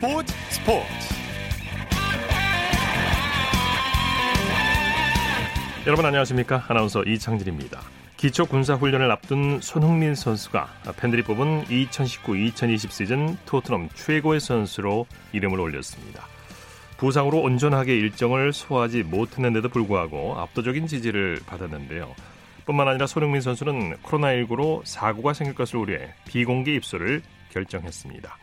스포츠 스포츠. 여러분 안녕하십니까? 아나운서 이창진입니다. 기초 군사 훈련을 앞둔 손흥민 선수가 팬들이 뽑은 2019-2020 시즌 토트넘 최고의 선수로 이름을 올렸습니다. 부상으로 온전하게 일정을 소화하지 못했는데도 불구하고 압도적인 지지를 받았는데요. 뿐만 아니라 손흥민 선수는 코로나19로 사고가 생길 것을 우려해 비공개 입소를 결정했습니다.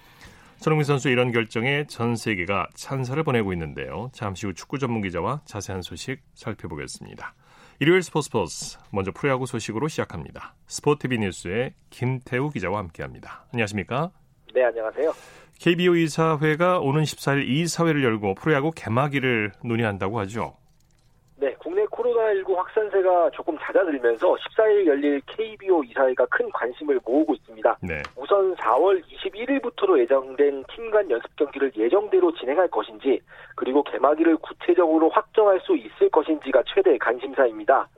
손흥민 선수 이런 결정에 전 세계가 찬사를 보내고 있는데요. 잠시 후 축구 전문 기자와 자세한 소식 살펴보겠습니다. 일요일 스포츠 스포츠 먼저 프로야구 소식으로 시작합니다. 스포티비 뉴스의 김태우 기자와 함께합니다. 안녕하십니까? 네, 안녕하세요. KBO 이사회가 오는 14일 이사회를 열고 프로야구 개막일을 논의한다고 하죠. 코로나19 확산세가 조금 잦아들면서 14일 열릴 KBO 이사회가 큰 관심을 모으고 있습니다. 네. 우선 4월 21일부터로 예정된 팀 간 연습 경기를 예정대로 진행할 것인지 그리고 개막일을 구체적으로 확정할 수 있을 것인지가 최대 관심사입니다.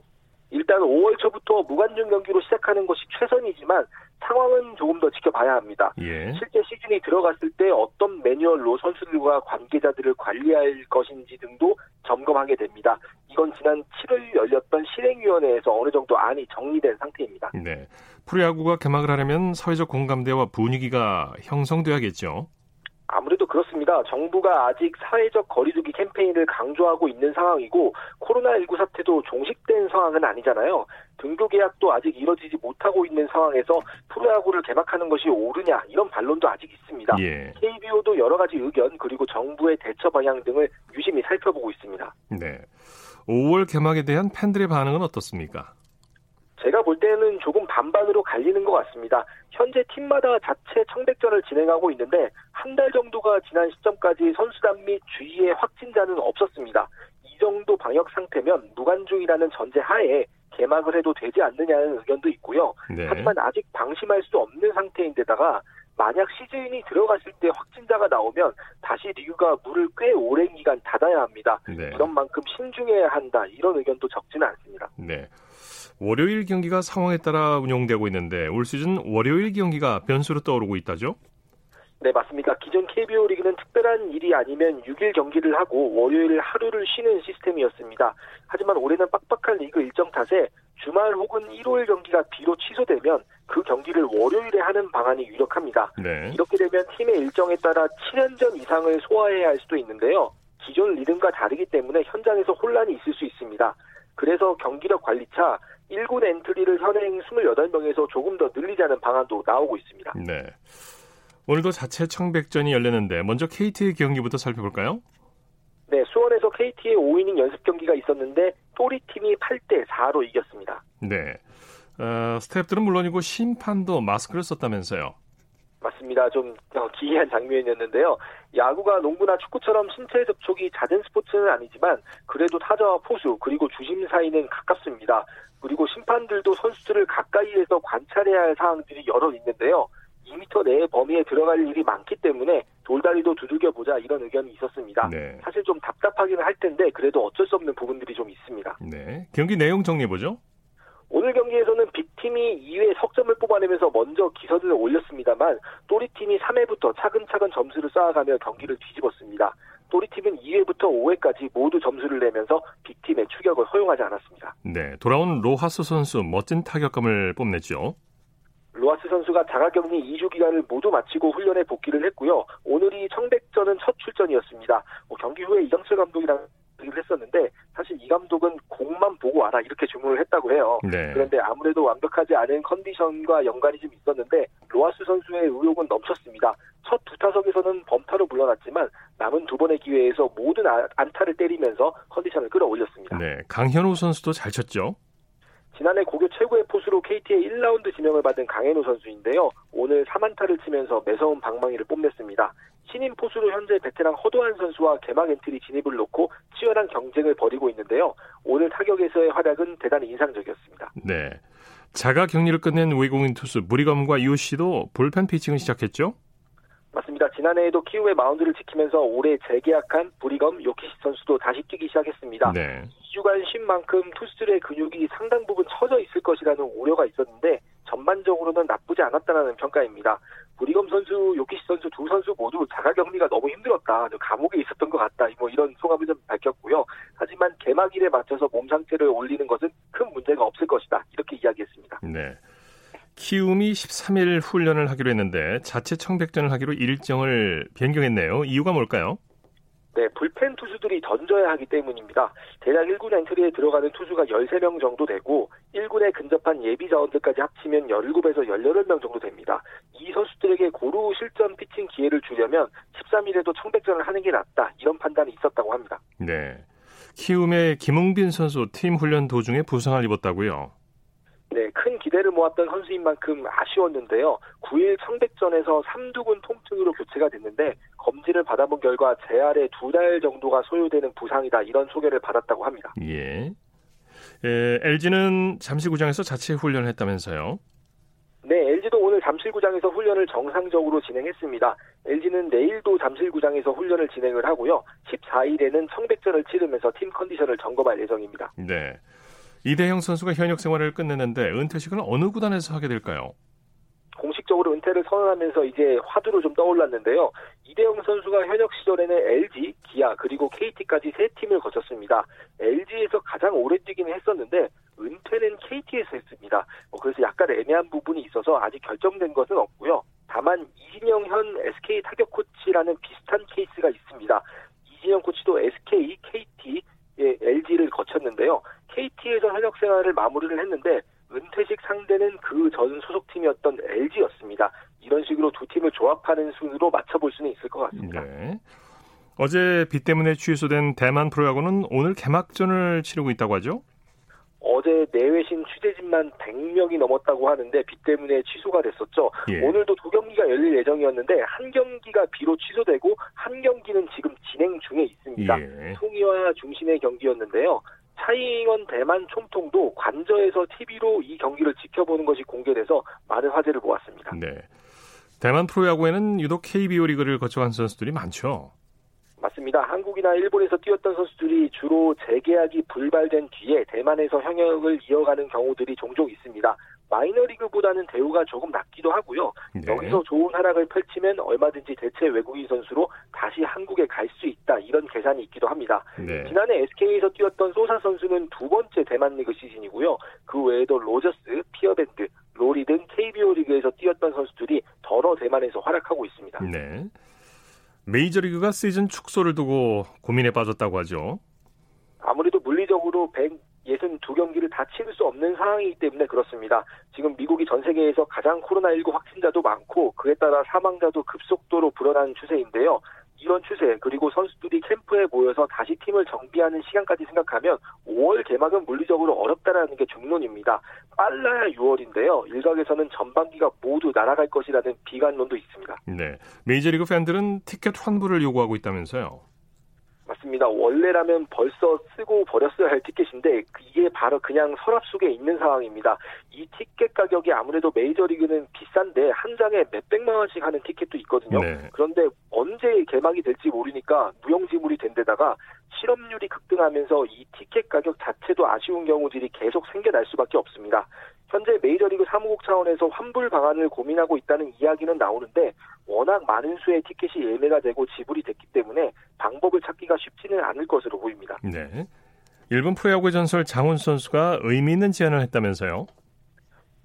일단 5월 초부터 무관중 경기로 시작하는 것이 최선이지만 상황은 조금 더 지켜봐야 합니다. 예. 실제 시즌이 들어갔을 때 어떤 매뉴얼로 선수들과 관계자들을 관리할 것인지 등도 점검하게 됩니다. 이건 지난 7월 열렸던 실행위원회에서 어느 정도 안이 정리된 상태입니다. 네. 프로야구가 개막을 하려면 사회적 공감대와 분위기가 형성돼야겠죠. 아무래도 그렇습니다. 정부가 아직 사회적 거리두기 캠페인을 강조하고 있는 상황이고 코로나19 사태도 종식된 상황은 아니잖아요. 등교 계약도 아직 이뤄지지 못하고 있는 상황에서 프로야구를 개막하는 것이 옳으냐 이런 반론도 아직 있습니다. 예. KBO도 여러 가지 의견 그리고 정부의 대처 방향 등을 유심히 살펴보고 있습니다. 네. 5월 개막에 대한 팬들의 반응은 어떻습니까? 제가 볼 때는 조금 반반으로 갈리는 것 같습니다. 현재 팀마다 자체 청백전을 진행하고 있는데 한 달 정도가 지난 시점까지 선수단 및 주위의 확진자는 없었습니다. 이 정도 방역 상태면 무관중이라는 전제 하에 개막을 해도 되지 않느냐는 의견도 있고요. 네. 하지만 아직 방심할 수 없는 상태인데다가 만약 시즌이 들어갔을 때 확진자가 나오면 다시 리그가 물을 꽤 오랜 기간 닫아야 합니다. 네. 그런 만큼 신중해야 한다 이런 의견도 적지는 않습니다. 네. 월요일 경기가 상황에 따라 운영되고 있는데 올 시즌 월요일 경기가 변수로 떠오르고 있다죠? 네, 맞습니다. 기존 KBO 리그는 특별한 일이 아니면 6일 경기를 하고 월요일 하루를 쉬는 시스템이었습니다. 하지만 올해는 빡빡한 리그 일정 탓에 주말 혹은 일요일 경기가 비로 취소되면 그 경기를 월요일에 하는 방안이 유력합니다. 네. 이렇게 되면 팀의 일정에 따라 7연전 이상을 소화해야 할 수도 있는데요. 기존 리듬과 다르기 때문에 현장에서 혼란이 있을 수 있습니다. 그래서 경기력 관리차 1군 엔트리를 현행 28명에서 조금 더 늘리자는 방안도 나오고 있습니다. 네. 오늘도 자체 청백전이 열렸는데 먼저 KT의 경기부터 살펴볼까요? 네, 수원에서 KT의 5이닝 연습 경기가 있었는데 또리팀이 8대 4로 이겼습니다. 네. 어, 스태프들은 물론이고 심판도 마스크를 썼다면서요. 맞습니다. 좀 기이한 장면이었는데요. 야구가 농구나 축구처럼 신체 접촉이 잦은 스포츠는 아니지만 그래도 타자와 포수 그리고 주심 사이는 가깝습니다. 그리고 심판들도 선수들을 가까이에서 관찰해야 할 사항들이 여러 있는데요. 2m 내의 범위에 들어갈 일이 많기 때문에 돌다리도 두들겨 보자 이런 의견이 있었습니다. 네. 사실 좀 답답하기는 할 텐데 그래도 어쩔 수 없는 부분들이 좀 있습니다. 네. 경기 내용 정리해 보죠. 오늘 경기에서는 빅팀이 2회 석점을 뽑아내면서 먼저 기선을 올렸습니다만 또리팀이 3회부터 차근차근 점수를 쌓아가며 경기를 뒤집었습니다. 또리팀은 2회부터 5회까지 모두 점수를 내면서 빅팀의 추격을 허용하지 않았습니다. 네, 돌아온 로하스 선수 멋진 타격감을 뽐냈죠. 로하스 선수가 자가격리 2주 기간을 모두 마치고 훈련에 복귀를 했고요. 오늘이 청백전은 첫 출전이었습니다. 뭐 경기 후에 이정철 감독이랑 얘기를 했었는데 사실 이 감독은 공만 보고 와라 이렇게 주문을 했다고 해요. 네. 그런데 아무래도 완벽하지 않은 컨디션과 연관이 좀 있었는데 로하스 선수의 의욕은 넘쳤습니다. 첫 두 타석에서는 범타로 물러났지만 남은 두 번의 기회에서 모든 아, 안타를 때리면서 컨디션을 끌어올렸습니다. 네, 강현우 선수도 잘 쳤죠. 지난해 고교 최고의 포수로 KT의 1라운드 지명을 받은 강현우 선수인데요. 오늘 3안타를 치면서 매서운 방망이를 뽐냈습니다. 신인 포수로 현재 베테랑 허도환 선수와 개막 엔트리 진입을 놓고 치열한 경쟁을 벌이고 있는데요. 오늘 타격에서의 활약은 대단히 인상적이었습니다. 네. 자가 격리를 끝낸 외국인 투수 브리검과 요키시도 불펜 피칭을 시작했죠? 맞습니다. 지난해에도 키움의 마운드를 지키면서 올해 재계약한 브리검 요키시 선수도 다시 뛰기 시작했습니다. 네. 2주간 쉰 만큼 투수들의 근육이 상당 부분 처져 있을 것이라는 우려가 있었는데 전반적으로는 나쁘지 않았다는 평가입니다. 구리검 선수, 요키시 선수 두 선수 모두 자가격리가 너무 힘들었다. 감옥에 있었던 것 같다. 뭐 이런 소감을 좀 밝혔고요. 하지만 개막일에 맞춰서 몸 상태를 올리는 것은 큰 문제가 없을 것이다. 이렇게 이야기했습니다. 네. 키움이 13일 훈련을 하기로 했는데 자체 청백전을 하기로 일정을 변경했네요. 이유가 뭘까요? 네, 불펜 투수들이 던져야 하기 때문입니다. 대략 1군 엔트리에 들어가는 투수가 13명 정도 되고 1군에 근접한 예비 자원들까지 합치면 17에서 18명 정도 됩니다. 이 선수들에게 고루 실전 피칭 기회를 주려면 13일에도 청백전을 하는 게 낫다. 이런 판단이 있었다고 합니다. 네. 키움의 김웅빈 선수 팀 훈련 도중에 부상을 입었다고요? 네, 큰 기대를 모았던 선수인 만큼 아쉬웠는데요. 9일 청백전에서 3두근 통증으로 교체가 됐는데 검진을 받아본 결과 재활에 두 달 정도가 소요되는 부상이다 이런 소개를 받았다고 합니다. 예. 에, LG는 잠실구장에서 자체 훈련을 했다면서요? 네, LG도 오늘 잠실구장에서 훈련을 정상적으로 진행했습니다. LG는 내일도 잠실구장에서 훈련을 진행을 하고요. 14일에는 청백전을 치르면서 팀 컨디션을 점검할 예정입니다. 네. 이대형 선수가 현역 생활을 끝냈는데 은퇴식은 어느 구단에서 하게 될까요? 공식적으로 은퇴를 선언하면서 이제 화두로 좀 떠올랐는데요. 이대형 선수가 현역 시절에는 LG, 기아 그리고 KT까지 세 팀을 거쳤습니다. LG에서 가장 오래 뛰기는 했었는데 은퇴는 KT에서 했습니다. 뭐 그래서 약간 애매한 부분이 있어서 아직 결정된 것은 없고요. 다만 이진영 현 SK 타격 코치라는 비슷한 케이스가 있습니다. 이진영 코치도 SK, KT, LG를 거쳤는데요. KT에서 현역 생활을 마무리를 했는데 은퇴식 상대는 그 전 소속팀이었던 LG였습니다. 이런 식으로 두 팀을 조합하는 순으로 맞춰볼 수는 있을 것 같습니다. 네. 어제 비 때문에 취소된 대만 프로야구는 오늘 개막전을 치르고 있다고 하죠? 어제 내외신 취재진만 100명이 넘었다고 하는데 비 때문에 취소가 됐었죠. 예. 오늘도 두 경기가 열릴 예정이었는데 한 경기가 비로 취소되고 한 경기는 지금 진행 중에 있습니다. 예. 송이와 중심의 경기였는데요. 차이잉원 대만 총통도 관저에서 TV로 이 경기를 지켜보는 것이 공개돼서 많은 화제를 모았습니다. 네. 대만 프로야구에는 유독 KBO 리그를 거쳐간 선수들이 많죠. 맞습니다. 한국이나 일본에서 뛰었던 선수들이 주로 재계약이 불발된 뒤에 대만에서 현역을 이어가는 경우들이 종종 있습니다. 마이너리그보다는 대우가 조금 낮기도 하고요. 네. 여기서 좋은 활약을 펼치면 얼마든지 대체 외국인 선수로 다시 한국에 갈 수 있다 이런 계산이 있기도 합니다. 네. 지난해 SK에서 뛰었던 소사 선수는 두 번째 대만 리그 시즌이고요. 그 외에도 로저스, 피어밴드, 로리 등 KBO 리그에서 뛰었던 선수들이 더러 대만에서 활약하고 있습니다. 네. 메이저리그가 시즌 축소를 두고 고민에 빠졌다고 하죠. 아무래도 물리적으로 162경기를 다 치를 수 없는 상황이기 때문에 그렇습니다. 지금 미국이 전 세계에서 가장 코로나19 확진자도 많고 그에 따라 사망자도 급속도로 불어나는 추세인데요. 이런 추세 그리고 선수들이 캠프에 모여서 다시 팀을 정비하는 시간까지 생각하면 5월 개막은 물리적으로 어렵다라는 게 중론입니다. 빨라야 6월인데요. 일각에서는 전반기가 모두 날아갈 것이라는 비관론도 있습니다. 네. 메이저리그 팬들은 티켓 환불을 요구하고 있다면서요. 맞습니다. 원래라면 벌써 쓰고 버렸어야 할 티켓인데 이게 바로 그냥 서랍 속에 있는 상황입니다. 이 티켓 가격이 아무래도 메이저리그는 비싼데 한 장에 몇백만 원씩 하는 티켓도 있거든요. 네. 그런데 언제 개막이 될지 모르니까 무용지물이 된 데다가 실업률이 급등하면서 이 티켓 가격 자체도 아쉬운 경우들이 계속 생겨날 수밖에 없습니다. 현재 메이저리그 사무국 차원에서 환불 방안을 고민하고 있다는 이야기는 나오는데 워낙 많은 수의 티켓이 예매가 되고 지불이 됐기 때문에 방법을 찾기가 쉽지는 않을 것으로 보입니다. 네. 일본 프로야구 전설 장훈 선수가 의미 있는 제안을 했다면서요?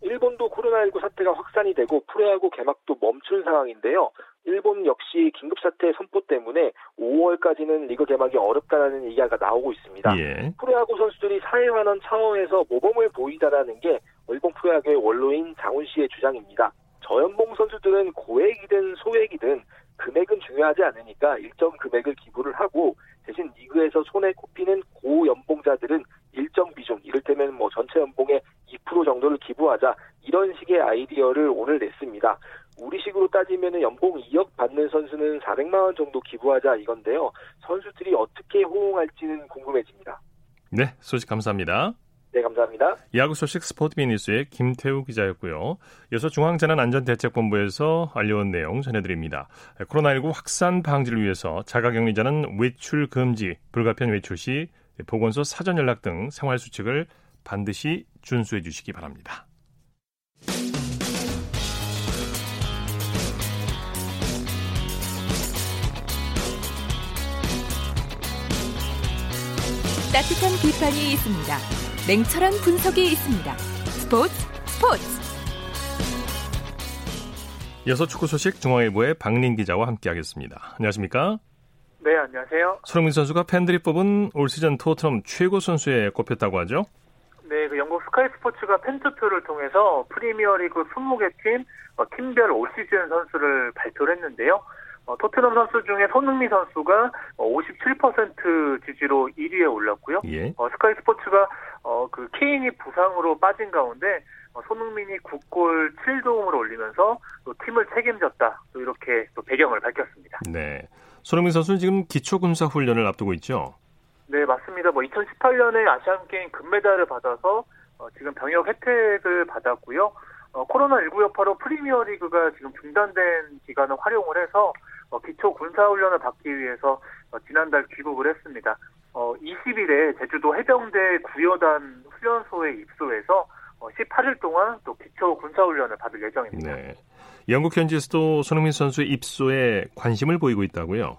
일본도 코로나19 사태가 확산이 되고 프로야구 개막도 멈춘 상황인데요. 일본 역시 긴급사태 선포 때문에 5월까지는 리그 개막이 어렵다라는 이야기가 나오고 있습니다. 예. 프로야구 선수들이 사회환원 차원에서 모범을 보이다라는 게 프로야구의 원로인 장훈 씨의 주장입니다. 저연봉 선수들은 고액이든 소액이든 금액은 중요하지 않으니까 일정 금액을 기부를 하고 대신 리그에서 손에 꼽히는 고연봉자들은 일정 비중, 이를테면 뭐 전체 연봉의 2% 정도를 기부하자 이런 식의 아이디어를 오늘 냈습니다. 우리식으로 따지면 연봉 2억 받는 선수는 400만 원 정도 기부하자 이건데요. 선수들이 어떻게 호응할지는 궁금해집니다. 네, 소식 감사합니다. 네, 감사합니다. 야구 소식 스포티비 뉴스의 김태우 기자였고요. 여서 중앙재난안전대책본부에서 알려온 내용 전해드립니다. 코로나19 확산 방지를 위해서 자가격리자는 외출 금지, 불가피한 외출 시 보건소 사전 연락 등 생활 수칙을 반드시 준수해 주시기 바랍니다. 따뜻한 비판이 있습니다. 냉철한 분석이 있습니다. 스포츠 스포츠. 여섯 축구 소식 중앙일보의 박린 기자와 함께하겠습니다. 안녕하십니까? 네, 안녕하세요. 손흥민 선수가 팬들이 뽑은 올 시즌 토트넘 최고 선수에 꼽혔다고 하죠? 네, 그 영국 스카이 스포츠가 팬 투표를 통해서 프리미어리그 20개 팀 어, 팀별 올 시즌 선수를 발표를 했는데요. 어, 토트넘 선수 중에 손흥민 선수가 57% 어, 지지로 1위에 올랐고요. 예. 어, 스카이 스포츠가 어, 그 케인이 부상으로 빠진 가운데 어, 손흥민이 9골 7도움을 올리면서 또 팀을 책임졌다. 또 이렇게 또 배경을 밝혔습니다. 네. 손흥민 선수는 지금 기초군사 훈련을 앞두고 있죠. 네, 맞습니다. 뭐 2018년에 아시안 게임 금메달을 받아서 어, 지금 병역 혜택을 받았고요. 어, 코로나19 여파로 프리미어리그가 지금 중단된 기간을 활용을 해서 어, 기초 군사훈련을 받기 위해서 어, 지난달 귀국을 했습니다. 어, 20일에 제주도 해병대 9여단 훈련소에 입소해서 어, 18일 동안 또 기초 군사훈련을 받을 예정입니다. 네. 영국 현지에서도 손흥민 선수의 입소에 관심을 보이고 있다고요?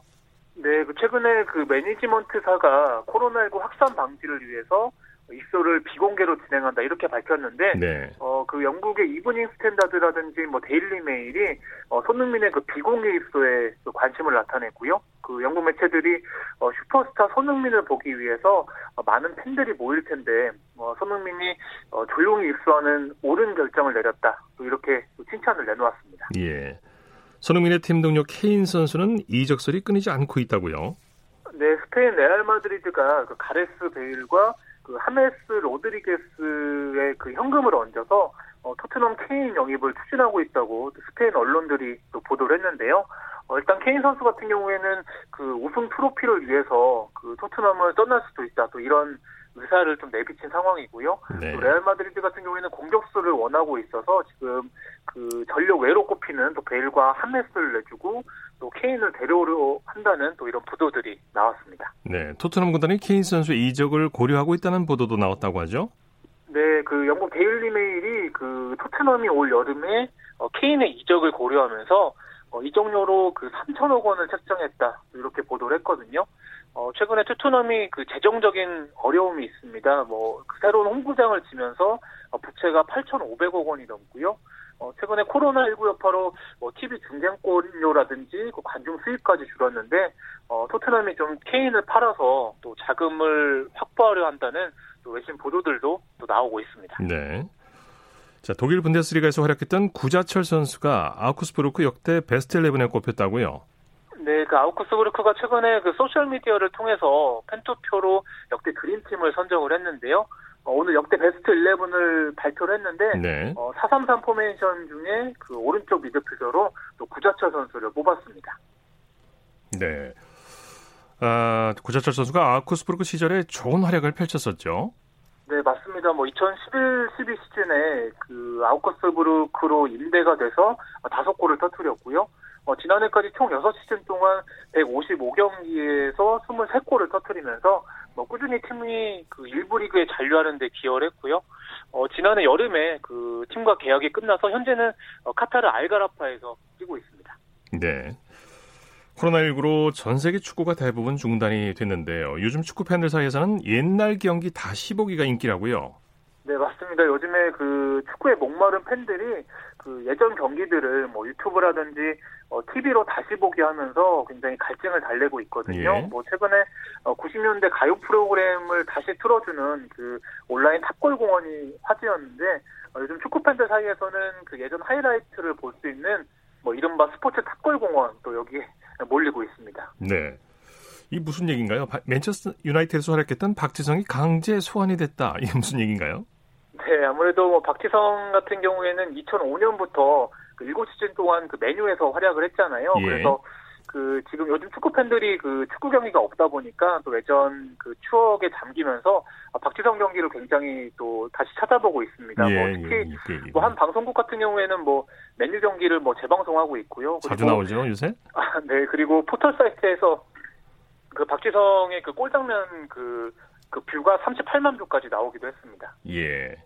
네, 그 최근에 그 매니지먼트사가 코로나19 확산 방지를 위해서 입소를 비공개로 진행한다 이렇게 밝혔는데 네. 어그 영국의 이브닝 스탠다드라든지 뭐 데일리 메일이 어 손흥민의 그 비공개 입소에 그 관심을 나타냈고요. 그 영국 매체들이 어 슈퍼스타 손흥민을 보기 위해서 어 많은 팬들이 모일 텐데 어 손흥민이 어 조용히 입소하는 옳은 결정을 내렸다. 또 이렇게 칭찬을 내놓았습니다. 예. 손흥민의 팀 동료 케인 선수는 이적설이 끊이지 않고 있다고요. 네, 스페인 레알 마드리드가 그 가레스 베일과 그 하메스 로드리게스의 그 현금을 얹어서 어, 토트넘 케인 영입을 추진하고 있다고 스페인 언론들이 또 보도를 했는데요. 어, 일단 케인 선수 같은 경우에는 그 우승 트로피를 위해서 그 토트넘을 떠날 수도 있다. 또 이런 의사를 좀 내비친 상황이고요. 네. 또 레알 마드리드 같은 경우에는 공격수를 원하고 있어서 지금 그 전력 외로 꼽히는 또 베일과 하메스를 내주고 또 케인을 데려오려 한다는 또 이런 보도들이 나왔습니다. 네, 토트넘 구단이 케인 선수 이적을 고려하고 있다는 보도도 나왔다고 하죠. 네, 그 영국 데일리 메일이 그 토트넘이 올 여름에 어, 케인의 이적을 고려하면서 어, 이적료로 그 3천억 원을 책정했다 이렇게 보도를 했거든요. 어, 최근에 토트넘이 그 재정적인 어려움이 있습니다. 뭐그 새로운 홈구장을 지면서 어, 부채가 8,500억 원이 넘고요. 어, 최근에 코로나19 여파로 뭐 TV 중계권료라든지 그 관중 수입까지 줄었는데 어, 토트넘이 좀 케인을 팔아서 또 자금을 확보하려 한다는 또 외신 보도들도 또 나오고 있습니다. 네. 자, 독일 분데스리가에서 활약했던 구자철 선수가 아우크스부르크 역대 베스트 11에 꼽혔다고요? 네, 그 아우크스부르크가 최근에 그 소셜 미디어를 통해서 팬투표로 역대 드림팀을 선정을 했는데요. 어, 오늘 역대 베스트 11을 발표를 했는데 네. 어, 433 포메이션 중에 그 오른쪽 미드필더로 또 구자철 선수를 뽑았습니다. 네. 아, 구자철 선수가 아쿠스부르크 시절에 좋은 활약을 펼쳤었죠. 네, 맞습니다. 뭐 2011, 12 시즌에 그 아우크스부르크로 임대가 돼서 다섯 골을 터뜨렸고요. 어, 지난해까지 총 6시즌 동안 155경기에서 23골을 터뜨리면서 뭐 꾸준히 팀이 그 일부 리그에 잔류하는 데 기여를 했고요. 어, 지난해 여름에 그 팀과 계약이 끝나서 현재는 어, 카타르 알가라파에서 뛰고 있습니다. 네. 코로나19로 전 세계 축구가 대부분 중단이 됐는데요. 요즘 축구 팬들 사이에서는 옛날 경기 다시 보기가 인기라고요. 네, 맞습니다. 요즘에 그 축구에 목마른 팬들이 그 예전 경기들을 뭐 유튜브라든지 어, TV로 다시 보게 하면서 굉장히 갈증을 달래고 있거든요. 예. 뭐 최근에 어, 90년대 가요 프로그램을 다시 틀어주는 그 온라인 탑골 공원이 화제였는데 어, 요즘 축구 팬들 사이에서는 그 예전 하이라이트를 볼 수 있는 뭐 이른바 스포츠 탑골 공원 또 여기에 몰리고 있습니다. 네. 이 무슨 얘기인가요? 맨체스터 유나이티드에서 활약했던 박지성이 강제 소환이 됐다. 이게 무슨 얘기인가요? 네, 아무래도 뭐 박지성 같은 경우에는 2005년부터 그 7시즌 동안 그 메뉴에서 활약을 했잖아요. 예. 그래서 그 지금 요즘 축구 팬들이 그 축구 경기가 없다 보니까 또 예전 그 추억에 잠기면서 박지성 경기를 굉장히 또 다시 찾아보고 있습니다. 예, 뭐 특히 예, 예, 예. 뭐한 방송국 같은 경우에는 뭐 메뉴 경기를 뭐 재방송하고 있고요. 자주 나오죠 요새? 아, 네 그리고 포털 사이트에서 그 박지성의 그 골 장면 그, 그 뷰가 38만 뷰까지 나오기도 했습니다. 예.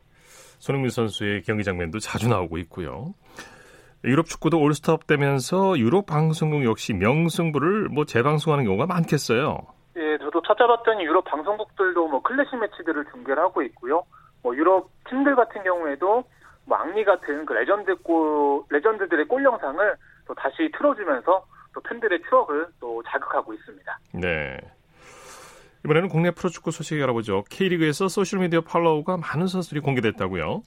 손흥민 선수의 경기 장면도 자주 나오고 있고요. 유럽 축구도 올스톱 되면서 유럽 방송국 역시 명승부를 뭐 재방송하는 경우가 많겠어요. 예, 저도 찾아봤더니 유럽 방송국들도 뭐 클래식 매치들을 중계를 하고 있고요. 뭐 유럽 팀들 같은 경우에도 뭐 앙리 같은 그 레전드 골 레전드들의 골 영상을 또 다시 틀어주면서 또 팬들의 추억을 또 자극하고 있습니다. 네. 이번에는 국내 프로축구 소식 알아보죠. K리그에서 소셜미디어 팔로워가 많은 선수들이 공개됐다고요?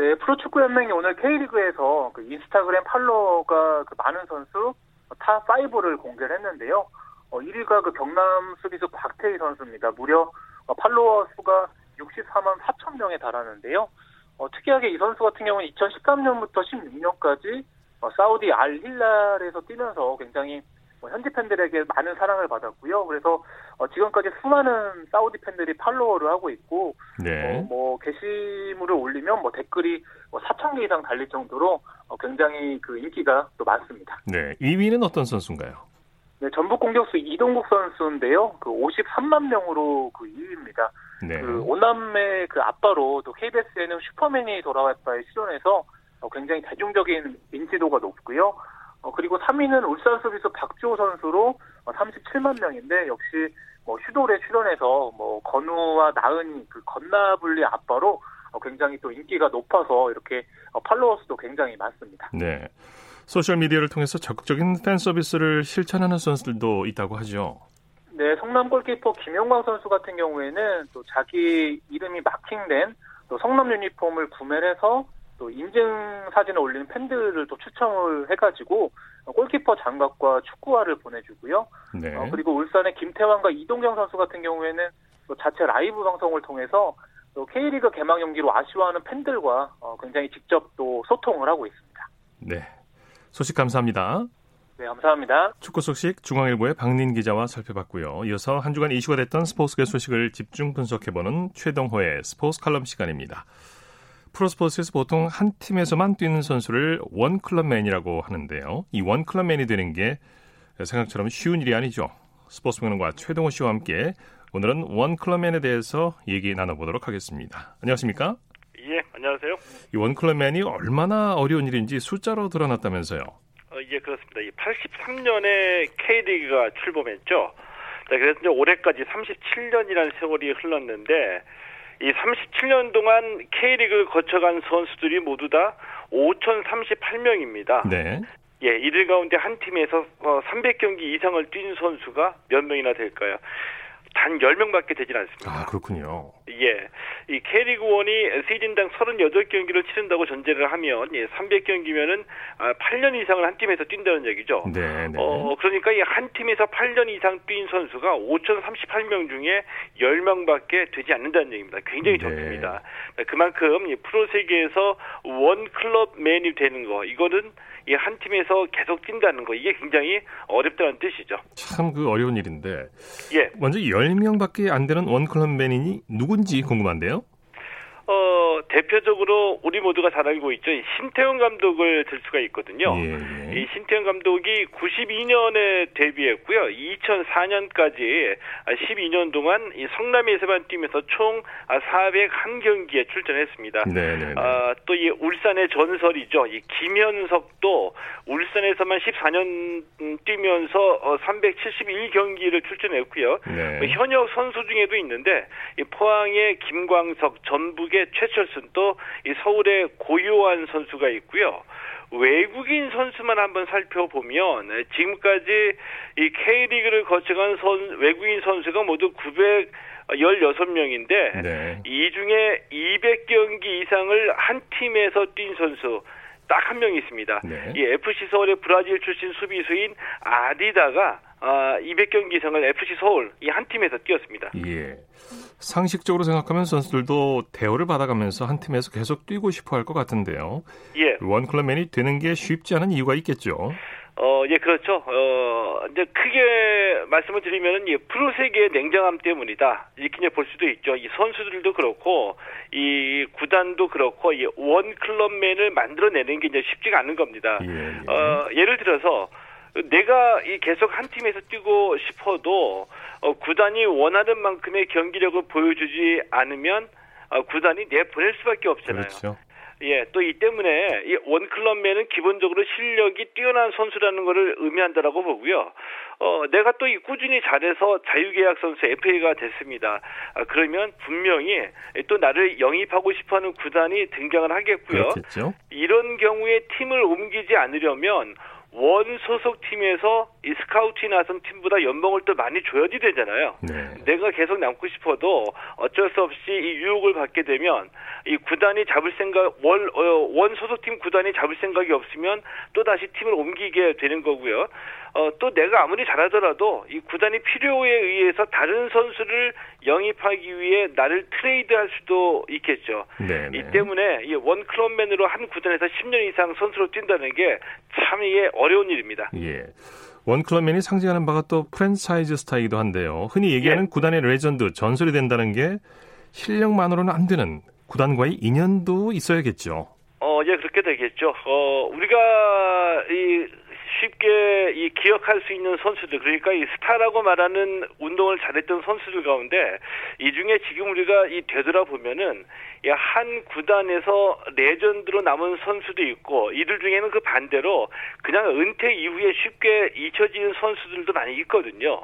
네, 프로축구 연맹이 오늘 K리그에서 그 인스타그램 팔로워가 그 많은 선수 타 5를 공개를 했는데요. 어, 1위가 그 경남 수비수 곽태희 선수입니다. 무려 어, 팔로워 수가 64만 4천 명에 달하는데요. 어, 특이하게 이 선수 같은 경우는 2013년부터 16년까지 어, 사우디 알 힐랄에서 뛰면서 굉장히 뭐 현지 팬들에게 많은 사랑을 받았고요. 그래서 어, 지금까지 수많은 사우디 팬들이 팔로워를 하고 있고 네. 어, 뭐 게시물을 올리면 뭐 댓글이 뭐 4천 개 이상 달릴 정도로 어, 굉장히 그 인기가 또 많습니다. 네, 2위는 어떤 선수인가요? 네, 전북 공격수 이동국 선수인데요. 그 53만 명으로 그 2위입니다. 네. 그 오남매 그 아빠로 또 KBS에는 슈퍼맨이 돌아왔다에 출연해서 어, 굉장히 대중적인 인지도가 높고요. 어, 그리고 3위는 울산 수비수 박주호 선수로 37만 어, 명인데 역시 뭐 슈돌에 출연해서 뭐 건우와 나은이 그 건나블리 아빠로 어, 굉장히 또 인기가 높아서 이렇게 어, 팔로워 수도 굉장히 많습니다. 네. 소셜 미디어를 통해서 적극적인 팬 서비스를 실천하는 선수들도 있다고 하죠. 네, 성남 골키퍼 김용광 선수 같은 경우에는 또 자기 이름이 마킹된 또 성남 유니폼을 구매를 해서 또 인증 사진을 올리는 팬들을 또 추첨을 해가지고 골키퍼 장갑과 축구화를 보내주고요. 네. 어, 그리고 울산의 김태환과 이동경 선수 같은 경우에는 또 자체 라이브 방송을 통해서 또 K리그 개막 연기로 아쉬워하는 팬들과 어, 굉장히 직접 또 소통을 하고 있습니다. 네. 소식 감사합니다. 네, 감사합니다. 축구 소식 중앙일보의 박린 기자와 살펴봤고요. 이어서 한 주간 이슈가 됐던 스포츠계 소식을 집중 분석해보는 최동호의 스포츠 칼럼 시간입니다. 프로스포츠에서 보통 한 팀에서만 뛰는 선수를 원클럽맨이라고 하는데요. 이 원클럽맨이 되는 게 생각처럼 쉬운 일이 아니죠. 스포츠 평론가 최동호 씨와 함께 오늘은 원클럽맨에 대해서 얘기 나눠보도록 하겠습니다. 안녕하십니까? 예, 안녕하세요. 이 원클럽맨이 얼마나 어려운 일인지 숫자로 드러났다면서요? 어, 예, 그렇습니다. 이 83년에 K리그가 출범했죠. 네, 그래서 이제 올해까지 37년이라는 세월이 흘렀는데 이 37년 동안 K리그를 거쳐간 선수들이 모두 다 5,038명입니다. 네. 예, 이들 가운데 한 팀에서 300경기 어, 이상을 뛴 선수가 몇 명이나 될까요? 단 10명밖에 되진 않습니다. 아, 그렇군요. 예. 이 K리그 1이 시즌당 38경기를 치른다고 전제를 하면 예, 300경기면은 아, 8년 이상을 한 팀에서 뛴다는 얘기죠. 네, 네. 어, 그러니까 이 한 팀에서 8년 이상 뛴 선수가 5,038명 중에 10명밖에 되지 않는다는 얘기입니다. 굉장히 네. 적습니다. 그만큼 프로 세계에서 원 클럽 맨이 되는 거 이거는 이 한 팀에서 계속 뛴다는 거 이게 굉장히 어렵다는 뜻이죠. 참 그 어려운 일인데. 예. 먼저 10명밖에 안 되는 원클럽맨이 누군지 궁금한데요. 어, 대표적으로 우리 모두가 잘 알고 있죠. 신태용 감독을 들 수가 있거든요. 예, 예. 이 신태용 감독이 92년에 데뷔했고요. 2004년까지 12년 동안 이 성남에서만 뛰면서 총 401경기에 출전했습니다. 네, 네, 네. 아, 또 이 울산의 전설이죠. 이 김현석도 울산에서만 14년 뛰면서 371경기를 어, 출전했고요. 네. 뭐 현역 선수 중에도 있는데 이 포항의 김광석, 전북의 최철순 또 이 서울의 고요한 선수가 있고요. 외국인 선수만 한번 살펴보면 지금까지 이 K리그를 거쳐간 선, 외국인 선수가 모두 916명인데 네. 이 중에 200경기 이상을 한 팀에서 뛴 선수 딱 한 명 있습니다. 네. 이 FC 서울의 브라질 출신 수비수인 아디다가 아, 200경기 이상을 FC 서울 이 한 팀에서 뛰었습니다. 예. 상식적으로 생각하면 선수들도 대우를 받아가면서 한 팀에서 계속 뛰고 싶어 할 것 같은데요. 예. 원클럽맨이 되는 게 쉽지 않은 이유가 있겠죠. 어, 예, 그렇죠. 어, 이제 크게 말씀을 드리면은, 예, 프로 세계의 냉정함 때문이다. 이렇게 볼 수도 있죠. 이 선수들도 그렇고, 이 구단도 그렇고, 이 원클럽맨을 만들어내는 게 이제 쉽지가 않은 겁니다. 예, 예. 어, 예를 들어서, 내가 이 계속 한 팀에서 뛰고 싶어도 어, 구단이 원하는 만큼의 경기력을 보여주지 않으면 어, 구단이 내보낼 수밖에 없잖아요. 그렇죠. 예, 또 이 때문에 이 원클럽맨은 기본적으로 실력이 뛰어난 선수라는 것을 의미한다라고 보고요. 어, 내가 또 이 꾸준히 잘해서 자유계약 선수 FA가 됐습니다. 아, 그러면 분명히 또 나를 영입하고 싶어하는 구단이 등장을 하겠고요. 그렇겠죠. 이런 경우에 팀을 옮기지 않으려면 원 소속 팀에서 이 스카우트 나선 팀보다 연봉을 또 많이 줘야지 되잖아요. 네. 내가 계속 남고 싶어도 어쩔 수 없이 이 유혹을 받게 되면 이 구단이 잡을 생각 원, 어, 원 소속 팀 구단이 잡을 생각이 없으면 또 다시 팀을 옮기게 되는 거고요. 어, 또 내가 아무리 잘하더라도 이 구단이 필요에 의해서 다른 선수를 영입하기 위해 나를 트레이드할 수도 있겠죠. 네네. 이 때문에 이 원클럽맨으로 한 구단에서 10년 이상 선수로 뛴다는 게 참 이게 어려운 일입니다. 예. 원클럽맨이 상징하는 바가 또 프랜차이즈 스타이기도 한데요. 흔히 얘기하는 예. 구단의 레전드, 전설이 된다는 게 실력만으로는 안 되는 구단과의 인연도 있어야겠죠. 어, 예, 그렇게 되겠죠. 어, 우리가 이 쉽게 이 기억할 수 있는 선수들 그러니까 이 스타라고 말하는 운동을 잘했던 선수들 가운데 이 중에 지금 우리가 이 되돌아 보면은 한 구단에서 레전드로 남은 선수도 있고 이들 중에는 그 반대로 그냥 은퇴 이후에 쉽게 잊혀지는 선수들도 많이 있거든요.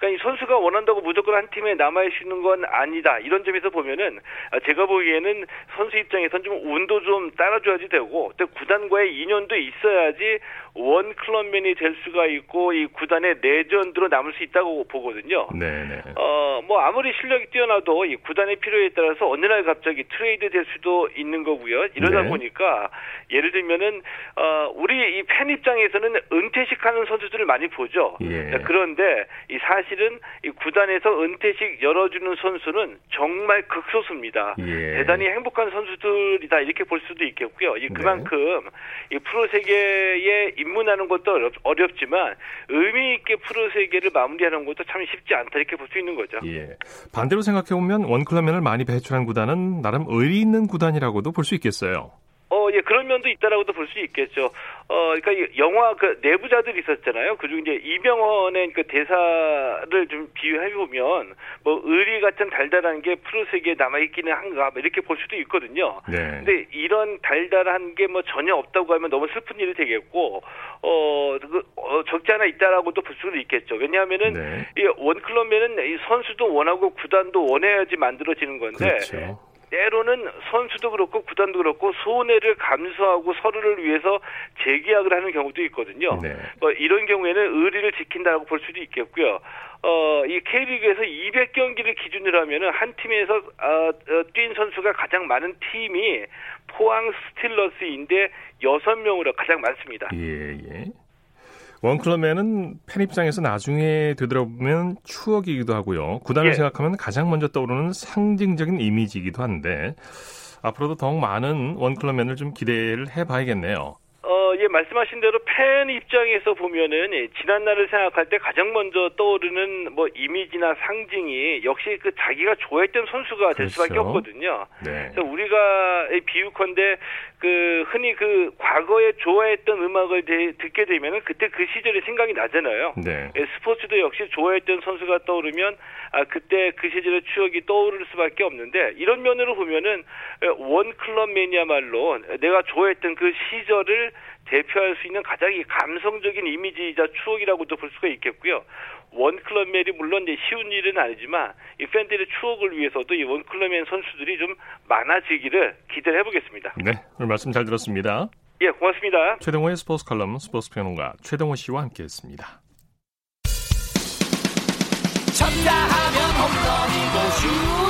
그러니까 이 선수가 원한다고 무조건 한 팀에 남아 있는 건 아니다. 이런 점에서 보면은 아, 제가 보기에는 선수 입장에선 좀 운도 좀 따라줘야지 되고 또 구단과의 인연도 있어야지 원 클럽맨이 될 수가 있고 이 구단의 레전드로 남을 수 있다고 보거든요. 네. 어 뭐 아무리 실력이 뛰어나도 이 구단의 필요에 따라서 어느 날 갑자기 트레이드 될 수도 있는 거고요. 이러다 네. 보니까 예를 들면은 어 우리 이 팬 입장에서는 은퇴식하는 선수들을 많이 보죠. 예. 그런데 이 사실 사실은 이 구단에서 은퇴식 열어주는 선수는 정말 극소수입니다. 예. 대단히 행복한 선수들이다 이렇게 볼 수도 있겠고요. 이 그만큼 네. 이 프로 세계에 입문하는 것도 어렵, 어렵지만 의미 있게 프로 세계를 마무리하는 것도 참 쉽지 않다 이렇게 볼 수 있는 거죠. 예. 반대로 생각해 보면 원클럽맨을 많이 배출한 구단은 나름 의리 있는 구단이라고도 볼 수 있겠어요. 어, 예, 그런 면도 있다라고도 볼 수 있겠죠. 어, 그러니까 영화 그 내부자들이 있었잖아요. 그중 이제 이병헌의 그 대사를 좀 비유해 보면 뭐 의리 같은 달달한 게 프로 세계에 남아 있기는 한가 뭐 이렇게 볼 수도 있거든요. 네. 근데 이런 달달한 게 뭐 전혀 없다고 하면 너무 슬픈 일이 되겠고 어, 그, 어 적지 않아 있다라고도 볼 수도 있겠죠. 왜냐하면은 네. 이 원클럽면은 이 선수도 원하고 구단도 원해야지 만들어지는 건데 그렇죠. 때로는 선수도 그렇고 구단도 그렇고 손해를 감수하고 서로를 위해서 재계약을 하는 경우도 있거든요. 네. 뭐 이런 경우에는 의리를 지킨다고 볼 수도 있겠고요. 어, 이 K리그에서 200경기를 기준으로 하면은 한 팀에서 어, 어, 뛴 선수가 가장 많은 팀이 포항 스틸러스인데 6명으로 가장 많습니다. 예, 예. 원클럽맨은 팬 입장에서 나중에 되돌아보면 추억이기도 하고요. 구단을 예. 생각하면 가장 먼저 떠오르는 상징적인 이미지이기도 한데 앞으로도 더욱 많은 원클럽맨을 좀 기대를 해봐야겠네요. 어, 예, 말씀하신 대로 팬 입장에서 보면은 예, 지난 날을 생각할 때 가장 먼저 떠오르는 뭐 이미지나 상징이 역시 그 자기가 좋아했던 선수가 될 그렇죠. 수밖에 없거든요. 네. 그래서 우리가 비유컨대 그 흔히 그 과거에 좋아했던 음악을 대, 듣게 되면은 그때 그 시절이 생각이 나잖아요. 네. 예, 스포츠도 역시 좋아했던 선수가 떠오르면 아 그때 그 시절의 추억이 떠오를 수밖에 없는데 이런 면으로 보면은 예, 원 클럽맨이야말로 내가 좋아했던 그 시절을 대표할 수 있는 가장 감성적인 이미지이자 추억이라고도 볼 수가 있겠고요. 원클럽맨이 물론 이제 쉬운 일은 아니지만 이 팬들의 추억을 위해서도 이 원클럽맨 선수들이 좀 많아지기를 기대를 해보겠습니다. 네, 오늘 말씀 잘 들었습니다. 예, 고맙습니다. 최동호의 스포츠 칼럼 스포츠 평론가 최동호 씨와 함께했습니다. 쳤다 하면 홈런이고 슛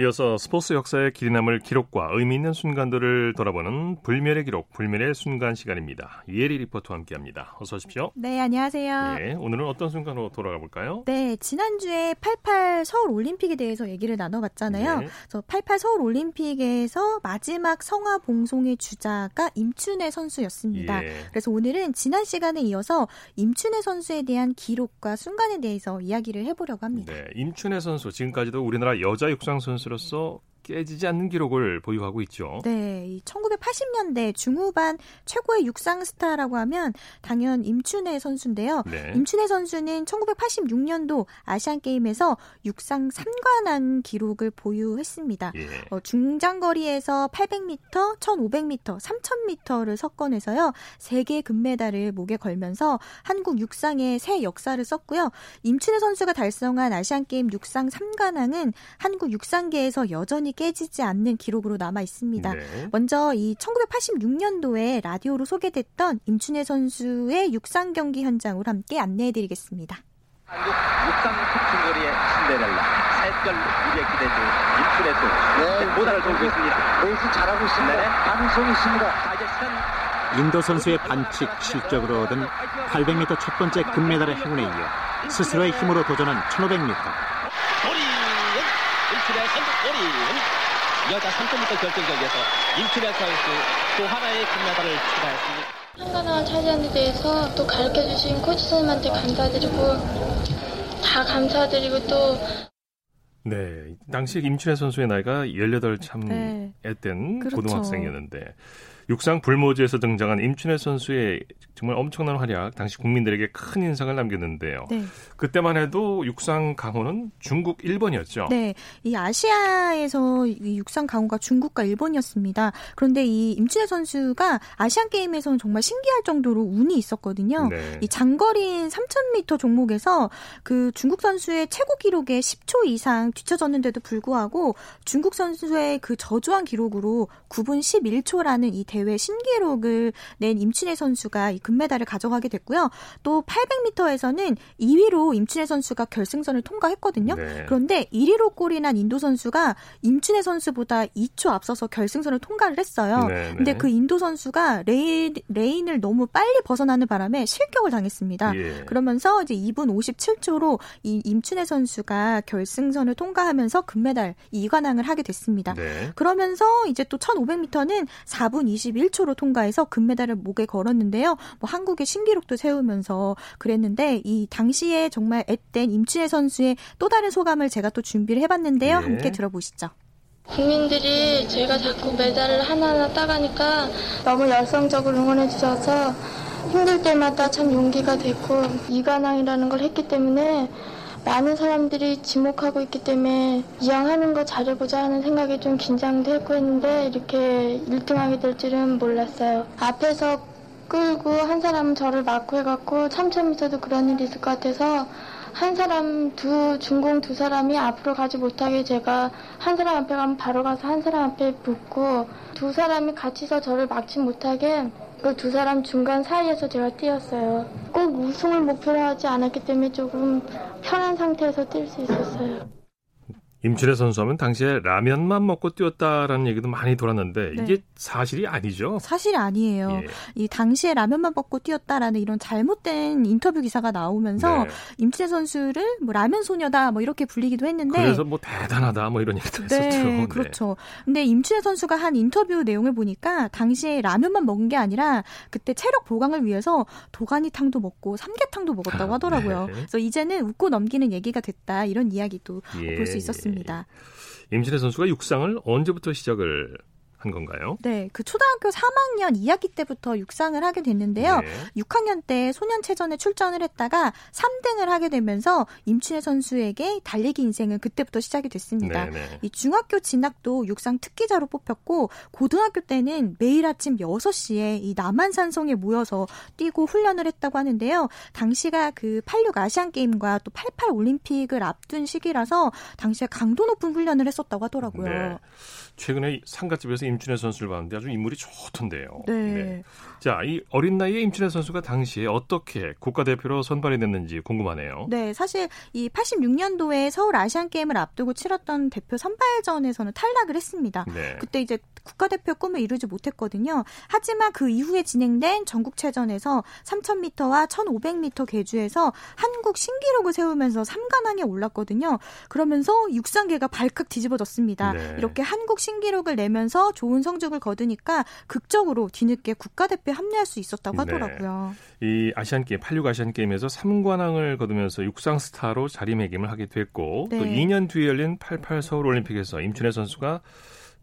이어서 스포츠 역사의 길이 남을 기록과 의미 있는 순간들을 돌아보는 불멸의 기록, 불멸의 순간 시간입니다. 이혜리 리포터와 함께합니다. 어서 오십시오. 네, 안녕하세요. 네, 오늘은 어떤 순간으로 돌아가 볼까요? 네, 지난주에 88 서울 올림픽에 대해서 얘기를 나눠봤잖아요. 네. 그래서 88 서울 올림픽에서 마지막 성화 봉송의 주자가 임춘혜 선수였습니다. 예. 그래서 오늘은 지난 시간에 이어서 임춘혜 선수에 대한 기록과 순간에 대해서 이야기를 해보려고 합니다. 네, 임춘혜 선수 지금까지도 우리나라 여자 육상 선수 선수로서 깨지지 않는 기록을 보유하고 있죠. 네, 1980년대 중후반 최고의 육상 스타라고 하면 당연 임춘혜 선수인데요. 네. 임춘혜 선수는 1986년도 아시안 게임에서 육상 3관왕 기록을 보유했습니다. 예. 어, 중장거리에서 800m, 1500m, 3000m를 석권해서요. 세계 금메달을 목에 걸면서 한국 육상의 새 역사를 썼고요. 임춘혜 선수가 달성한 아시안 게임 육상 3관왕은 한국 육상계에서 여전히 깨지지 않는 기록으로 남아 있습니다. 네. 먼저 이 1986년도에 라디오로 소개됐던 임춘혜 선수의 육상 경기 현장으로 함께 안내해 드리겠습니다. 한국 육상 특징거리의 신데렐라 샛별 우리의 기대주 임춘혜 선수 네, 모다를 돌고 있습니다. 레이스 잘하고 있습니다. 네. 가능성이 있습니다. 자, 이제 시간 인도 선수의 반칙 실적으로 얻은 800m 첫 번째 금메달의 행운에 이어 스스로의 힘으로 도전한 1500m. 임춘의 선두 꼬리 여자 3.m 결정전에서 임춘의 선수 또 하나의 금메달을 추가했습니다. 한가나 차지한 데 대해서 또 가르쳐주신 코치 선생님한테 감사드리고 다 감사드리고 또 네, 당시 임춘혜 선수의 나이가 18참 네. 앳된 그렇죠. 고등학생이었는데 육상 불모지에서 등장한 임춘혜 선수의 정말 엄청난 활약, 당시 국민들에게 큰 인상을 남겼는데요. 네. 그때만 해도 육상 강호는 중국, 일본이었죠. 네, 이 아시아에서 이 육상 강호가 중국과 일본이었습니다. 그런데 이 임춘혜 선수가 아시안 게임에서는 정말 신기할 정도로 운이 있었거든요. 네. 이 장거리인 3,000m 종목에서 그 중국 선수의 최고 기록에 10초 이상 뒤쳐졌는데도 불구하고 중국 선수의 그 저조한 기록으로 9분 11초라는 이 대회 신기록을 낸 임춘애 선수가 이 금메달을 가져가게 됐고요. 또 800m에서는 2위로 임춘애 선수가 결승선을 통과했거든요. 네. 그런데 1위로 골인한 인도 선수가 임춘애 선수보다 2초 앞서서 결승선을 통과를 했어요. 네, 네. 근데 그 인도 선수가 레인, 레인을 너무 빨리 벗어나는 바람에 실격을 당했습니다. 예. 그러면서 이제 2분 57초로 이 임춘애 선수가 결승선을 통과하면서 금메달 2관왕을 하게 됐습니다. 네. 그러면서 이제 또 1500m는 4분 21초로 통과해서 금메달을 목에 걸었는데요. 뭐 한국의 신기록도 세우면서 그랬는데 이 당시에 정말 앳된 임춘혜 선수의 또 다른 소감을 제가 또 준비를 해봤는데요. 네. 함께 들어보시죠. 국민들이 제가 자꾸 메달을 하나하나 따가니까 너무 열성적으로 응원해 주셔서 힘들 때마다 참 용기가 됐고 이관왕이라는 걸 했기 때문에 많은 사람들이 지목하고 있기 때문에 이왕 하는 거 잘해보자 하는 생각이 좀 긴장도 했고 했는데 이렇게 1등하게 될 줄은 몰랐어요. 앞에서 끌고 한 사람은 저를 막고 해갖고 참참에서도 그런 일이 있을 것 같아서 한 사람 두 중공 두 사람이 앞으로 가지 못하게 제가 한 사람 앞에 가면 바로 가서 한 사람 앞에 붙고 두 사람이 같이서 저를 막지 못하게 그 두 사람 중간 사이에서 제가 뛰었어요. 꼭 우승을 목표로 하지 않았기 때문에 조금 편한 상태에서 뛸 수 있었어요. 임춘혜 선수하면 당시에 라면만 먹고 뛰었다라는 얘기도 많이 돌았는데 네. 이게 사실이 아니죠? 사실이 아니에요. 예. 이 당시에 라면만 먹고 뛰었다라는 이런 잘못된 인터뷰 기사가 나오면서 네. 임춘혜 선수를 뭐 라면 소녀다 뭐 이렇게 불리기도 했는데 그래서 뭐 대단하다 뭐 이런 얘기도 네, 했었죠. 네, 그렇죠. 근데 임춘혜 선수가 한 인터뷰 내용을 보니까 당시에 라면만 먹은 게 아니라 그때 체력 보강을 위해서 도가니탕도 먹고 삼계탕도 먹었다고 아, 하더라고요. 네. 그래서 이제는 웃고 넘기는 얘기가 됐다 이런 이야기도 예, 볼수 있었습니다. 있습니다. 임신혜 선수가 육상을 언제부터 시작을 한 건가요? 네, 그 초등학교 3학년 2학기 때부터 육상을 하게 됐는데요. 네. 6학년 때 소년체전에 출전을 했다가 3등을 하게 되면서 임춘혜 선수에게 달리기 인생은 그때부터 시작이 됐습니다. 네, 네. 이 중학교 진학도 육상 특기자로 뽑혔고 고등학교 때는 매일 아침 6시에 이 남한산성에 모여서 뛰고 훈련을 했다고 하는데요. 당시가 그 86 아시안 게임과 또 88 올림픽을 앞둔 시기라서 당시에 강도 높은 훈련을 했었다고 하더라고요. 네. 최근에 상가집에서 임춘혜 선수를 봤는데 아주 인물이 좋던데요. 네. 네. 자, 이 어린 나이에 임춘혜 선수가 당시에 어떻게 국가대표로 선발이 됐는지 궁금하네요. 네, 사실 이 86년도에 서울 아시안 게임을 앞두고 치렀던 대표 선발전에서는 탈락을 했습니다. 네. 그때 이제 국가대표 꿈을 이루지 못했거든요. 하지만 그 이후에 진행된 전국체전에서 3000m와 1500m 계주에서 한국 신기록을 세우면서 3관왕에 올랐거든요. 그러면서 육상계가 발칵 뒤집어졌습니다. 네. 이렇게 한국 신기록을 내면서 좋은 성적을 거두니까 극적으로 뒤늦게 국가대표에 합류할 수 있었다고 네. 하더라고요. 네. 이 아시안 게임 86 아시안 게임에서 3관왕을 거두면서 육상 스타로 자리매김을 하게 됐고 네. 또 2년 뒤에 열린 88 서울 올림픽에서 임춘혜 선수가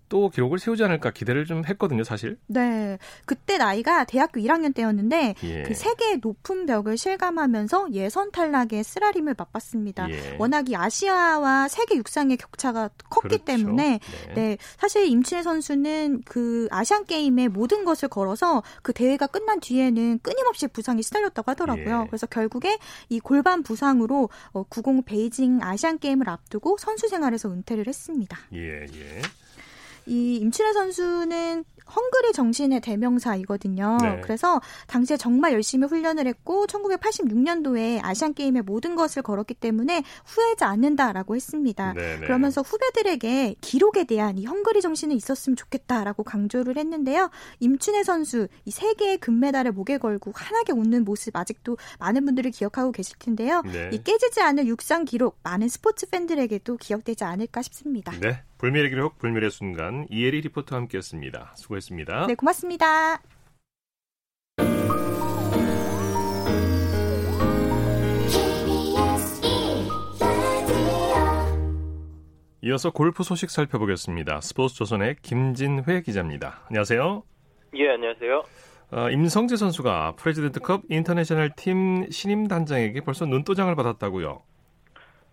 또 기록을 세우지 않을까 기대를 좀 했거든요, 사실. 네. 그때 나이가 대학교 1학년 때였는데 예. 그 세계의 높은 벽을 실감하면서 예선 탈락에 쓰라림을 맛봤습니다. 예. 워낙 이 아시아와 세계 육상의 격차가 컸기 그렇죠. 때문에 네. 네. 사실 임춘혜 선수는 그 아시안 게임의 모든 것을 걸어서 그 대회가 끝난 뒤에는 끊임없이 부상이 시달렸다고 하더라고요. 예. 그래서 결국에 이 골반 부상으로 90 어, 베이징 아시안 게임을 앞두고 선수 생활에서 은퇴를 했습니다. 예, 예. 이 임춘혜 선수는 헝그리 정신의 대명사이거든요. 네. 그래서 당시에 정말 열심히 훈련을 했고 1986년도에 아시안 게임의 모든 것을 걸었기 때문에 후회하지 않는다라고 했습니다. 네네. 네. 그러면서 후배들에게 기록에 대한 이 헝그리 정신이 있었으면 좋겠다라고 강조를 했는데요. 임춘혜 선수 이 세계의 금메달을 목에 걸고 환하게 웃는 모습 아직도 많은 분들이 기억하고 계실 텐데요. 네. 이 깨지지 않을 육상 기록 많은 스포츠 팬들에게도 기억되지 않을까 싶습니다. 네. 불멸의 기록, 불멸의 순간 이혜리 리포터와 함께했습니다. 수고했습니다. 네, 고맙습니다. 이어서 골프 소식 살펴보겠습니다. 스포츠조선의 김진회 기자입니다. 안녕하세요. 예, 안녕하세요. 어, 임성재 선수가 프레지던츠컵 인터내셔널 팀 신임 단장에게 벌써 눈도장을 받았다고요.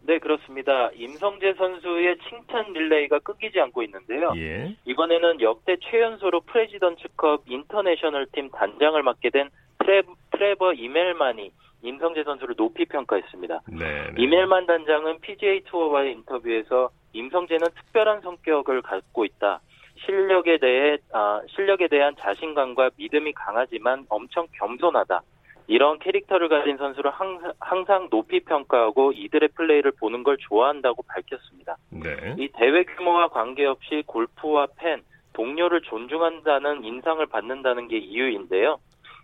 네, 그렇습니다. 임성재 선수의 칭찬 릴레이가 끊기지 않고 있는데요. 예. 이번에는 역대 최연소로 프레지던츠컵 인터내셔널 팀 단장을 맡게 된 트레, 트레버 이멜만이 임성재 선수를 높이 평가했습니다. 네, 네. 이멜만 단장은 PGA 투어와의 인터뷰에서 임성재는 특별한 성격을 갖고 있다. 실력에 대해 아, 실력에 대한 자신감과 믿음이 강하지만 엄청 겸손하다. 이런 캐릭터를 가진 선수를 항상 높이 평가하고 이들의 플레이를 보는 걸 좋아한다고 밝혔습니다. 네. 이 대회 규모와 관계없이 골프와 팬, 동료를 존중한다는 인상을 받는다는 게 이유인데요.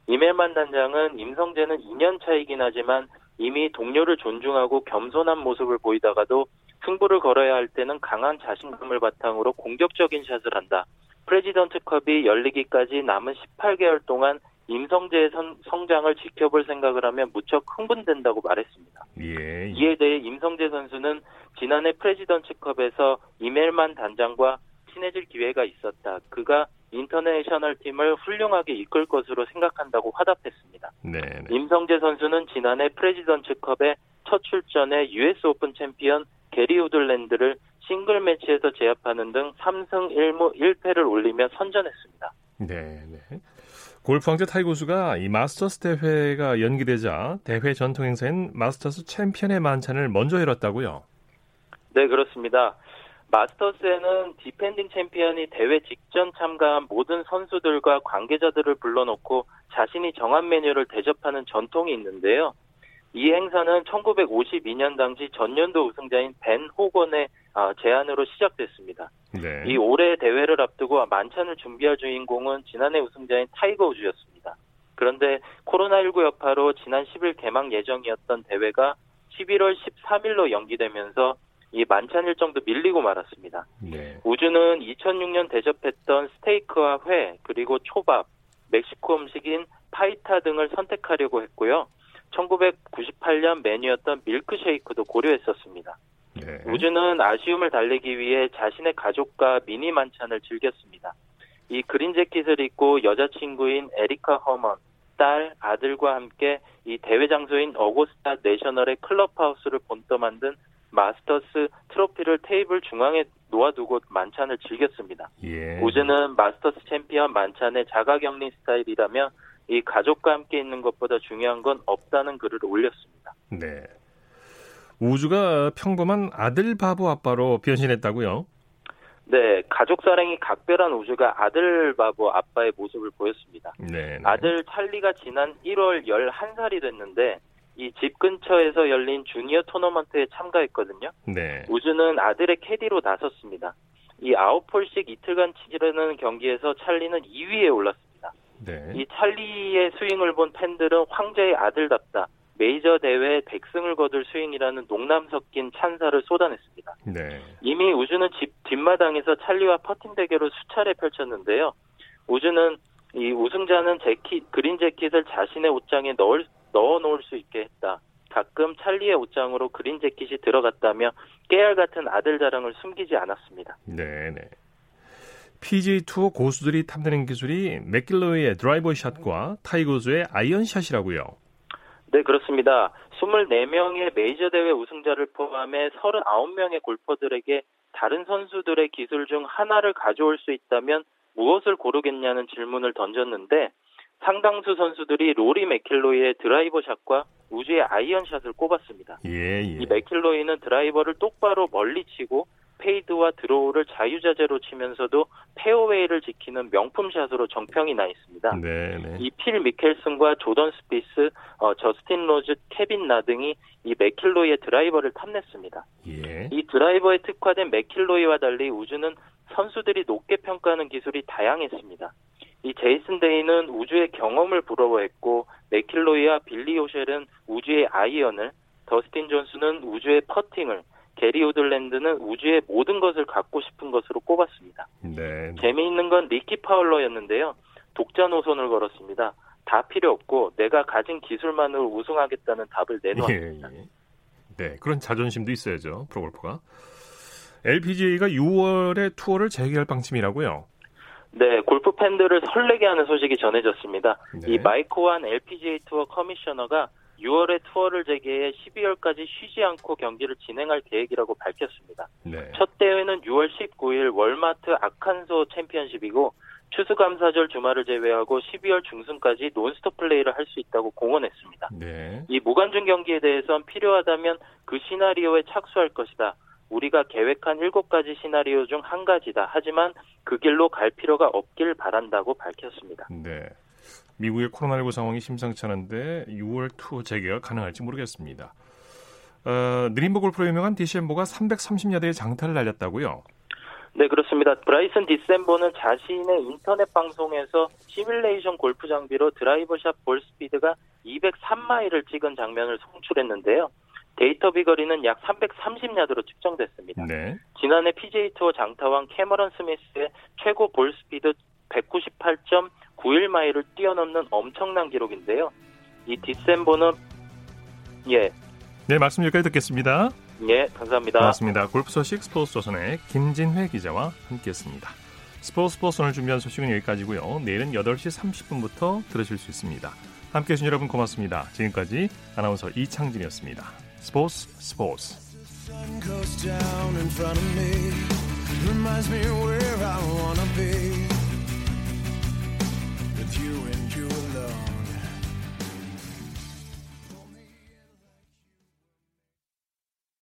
이멜만 단장은 임성재는 2년 차이긴 하지만 이미 동료를 존중하고 겸손한 모습을 보이다가도 승부를 걸어야 할 때는 강한 자신감을 바탕으로 공격적인 샷을 한다. 프레지던츠컵이 열리기까지 남은 18개월 동안 임성재의 선, 성장을 지켜볼 생각을 하면 무척 흥분된다고 말했습니다. 예. 이에 대해 임성재 선수는 지난해 프레지던츠컵에서 이멜만 단장과 친해질 기회가 있었다. 그가 인터내셔널 팀을 훌륭하게 이끌 것으로 생각한다고 화답했습니다. 네, 네. 임성재 선수는 지난해 프레지던츠컵의 첫 출전에 US 오픈 챔피언 게리 우들랜드를 싱글 매치에서 제압하는 등 3승 1무 1패를 올리며 선전했습니다. 네, 네. 골프 황제 타이거 우즈가 이 마스터스 대회가 연기되자 대회 전통 행사인 마스터스 챔피언의 만찬을 먼저 열었다고요? 네, 그렇습니다. 마스터스에는 디펜딩 챔피언이 대회 직전 참가한 모든 선수들과 관계자들을 불러놓고 자신이 정한 메뉴를 대접하는 전통이 있는데요. 이 행사는 1952년 당시 전년도 우승자인 벤 호건의 아, 제안으로 시작됐습니다. 네. 이 올해 대회를 앞두고 만찬을 준비할 주인공은 지난해 우승자인 타이거 우즈였습니다. 그런데 코로나19 여파로 지난 10일 개막 예정이었던 대회가 11월 13일로 연기되면서 이 만찬 일정도 밀리고 말았습니다. 네. 우즈는 2006년 대접했던 스테이크와 회 그리고 초밥, 멕시코 음식인 파히타 등을 선택하려고 했고요. 1998년 메뉴였던 밀크쉐이크도 고려했었습니다. 네. 우즈는 아쉬움을 달래기 위해 자신의 가족과 미니 만찬을 즐겼습니다. 이 그린 재킷을 입고 여자친구인 에리카 허먼, 딸, 아들과 함께 이 대회 장소인 오거스타 내셔널의 클럽하우스를 본떠 만든 마스터스 트로피를 테이블 중앙에 놓아두고 만찬을 즐겼습니다. 예. 우즈는 마스터스 챔피언 만찬의 자가격리 스타일이라며 이 가족과 함께 있는 것보다 중요한 건 없다는 글을 올렸습니다. 네. 우주가 평범한 아들 바보 아빠로 변신했다고요? 네, 가족 사랑이 각별한 우주가 아들 바보 아빠의 모습을 보였습니다. 네, 네. 아들 찰리가 지난 1월 11살이 됐는데 이 집 근처에서 열린 주니어 토너먼트에 참가했거든요. 네. 우주는 아들의 캐디로 나섰습니다. 이 아웃폴씩 이틀간 치르는 경기에서 찰리는 2위에 올랐습니다. 네. 이 찰리의 스윙을 본 팬들은 황제의 아들답다. 메이저 대회 100승을 거둘 스윙이라는 농담 섞인 찬사를 쏟아냈습니다. 네. 이미 우즈는 집 뒷마당에서 찰리와 퍼팅 대결을 수차례 펼쳤는데요. 우즈는 이 우승자는 재킷, 그린 재킷을 자신의 옷장에 넣을, 넣어 놓을 수 있게 했다. 가끔 찰리의 옷장으로 그린 재킷이 들어갔다며 깨알 같은 아들 자랑을 숨기지 않았습니다. 네, 네. PGA 투어 고수들이 탐내는 기술이 매킬로이의 드라이버 샷과 타이거 우즈의 아이언 샷이라고요. 네, 그렇습니다. 24명의 메이저 대회 우승자를 포함해 39명의 골퍼들에게 다른 선수들의 기술 중 하나를 가져올 수 있다면 무엇을 고르겠냐는 질문을 던졌는데 상당수 선수들이 로리 매킬로이의 드라이버 샷과 우즈의 아이언 샷을 꼽았습니다. 예, 예. 이 매킬로이는 드라이버를 똑바로 멀리 치고 페이드와 드로우를 자유자재로 치면서도 페어웨이를 지키는 명품샷으로 정평이 나 있습니다. 네, 네. 이 필 미켈슨과 조던 스피스, 어, 저스틴 로즈, 케빈 나 등이 이 맥킬로이의 드라이버를 탐냈습니다. 예. 이 드라이버에 특화된 맥킬로이와 달리 우즈는 선수들이 높게 평가하는 기술이 다양했습니다. 이 제이슨 데이는 우즈의 경험을 부러워했고 맥킬로이와 빌리 호셸은 우즈의 아이언을 더스틴 존슨은 우즈의 퍼팅을 게리 우들랜드는 우즈의 모든 것을 갖고 싶은 것으로 꼽았습니다. 네. 재미있는 건 리키 파울러였는데요. 독자 노선을 걸었습니다. 다 필요 없고 내가 가진 기술만으로 우승하겠다는 답을 내놓았습니다. 예, 예. 네, 그런 자존심도 있어야죠. 프로골프가. LPGA가 6월에 투어를 재개할 방침이라고요. 네, 골프 팬들을 설레게 하는 소식이 전해졌습니다. 네. 이 마이크 완 LPGA 투어 커미셔너가 6월에 투어를 재개해 12월까지 쉬지 않고 경기를 진행할 계획이라고 밝혔습니다. 네. 첫 대회는 6월 19일 월마트 아칸소 챔피언십이고 추수감사절 주말을 제외하고 12월 중순까지 논스톱 플레이를 할 수 있다고 공언했습니다. 네. 이 무관중 경기에 대해선 필요하다면 그 시나리오에 착수할 것이다. 우리가 계획한 7가지 시나리오 중 한 가지다. 하지만 그 길로 갈 필요가 없길 바란다고 밝혔습니다. 네. 미국의 코로나19 상황이 심상치 않은데 6월 투어 재개가 가능할지 모르겠습니다. 어, 느림보 골프로 유명한 디섐보가 330야드의 장타를 날렸다고요? 네, 그렇습니다. 브라이슨 디섐보는 자신의 인터넷 방송에서 시뮬레이션 골프 장비로 드라이버샷 볼 스피드가 203마일을 찍은 장면을 송출했는데요. 데이터 비거리는 약 330야드로 측정됐습니다. 네. 지난해 PGA 투어 장타왕 캐머런 스미스의 최고 볼 스피드 198.91마일을 뛰어넘는 엄청난 기록인데요. 이 디셈버는 예. 네, 말씀 여기까지 듣겠습니다. 예, 감사합니다. 고맙습니다. 골프 소식 스포츠 조선의 김진회 기자와 함께했습니다. 스포츠 스포츠 오늘 준비한 소식은 여기까지고요. 내일은 8시 30분부터 들으실 수 있습니다. 함께해 주신 여러분 고맙습니다. 지금까지 아나운서 이창진이었습니다. 스포츠 스포츠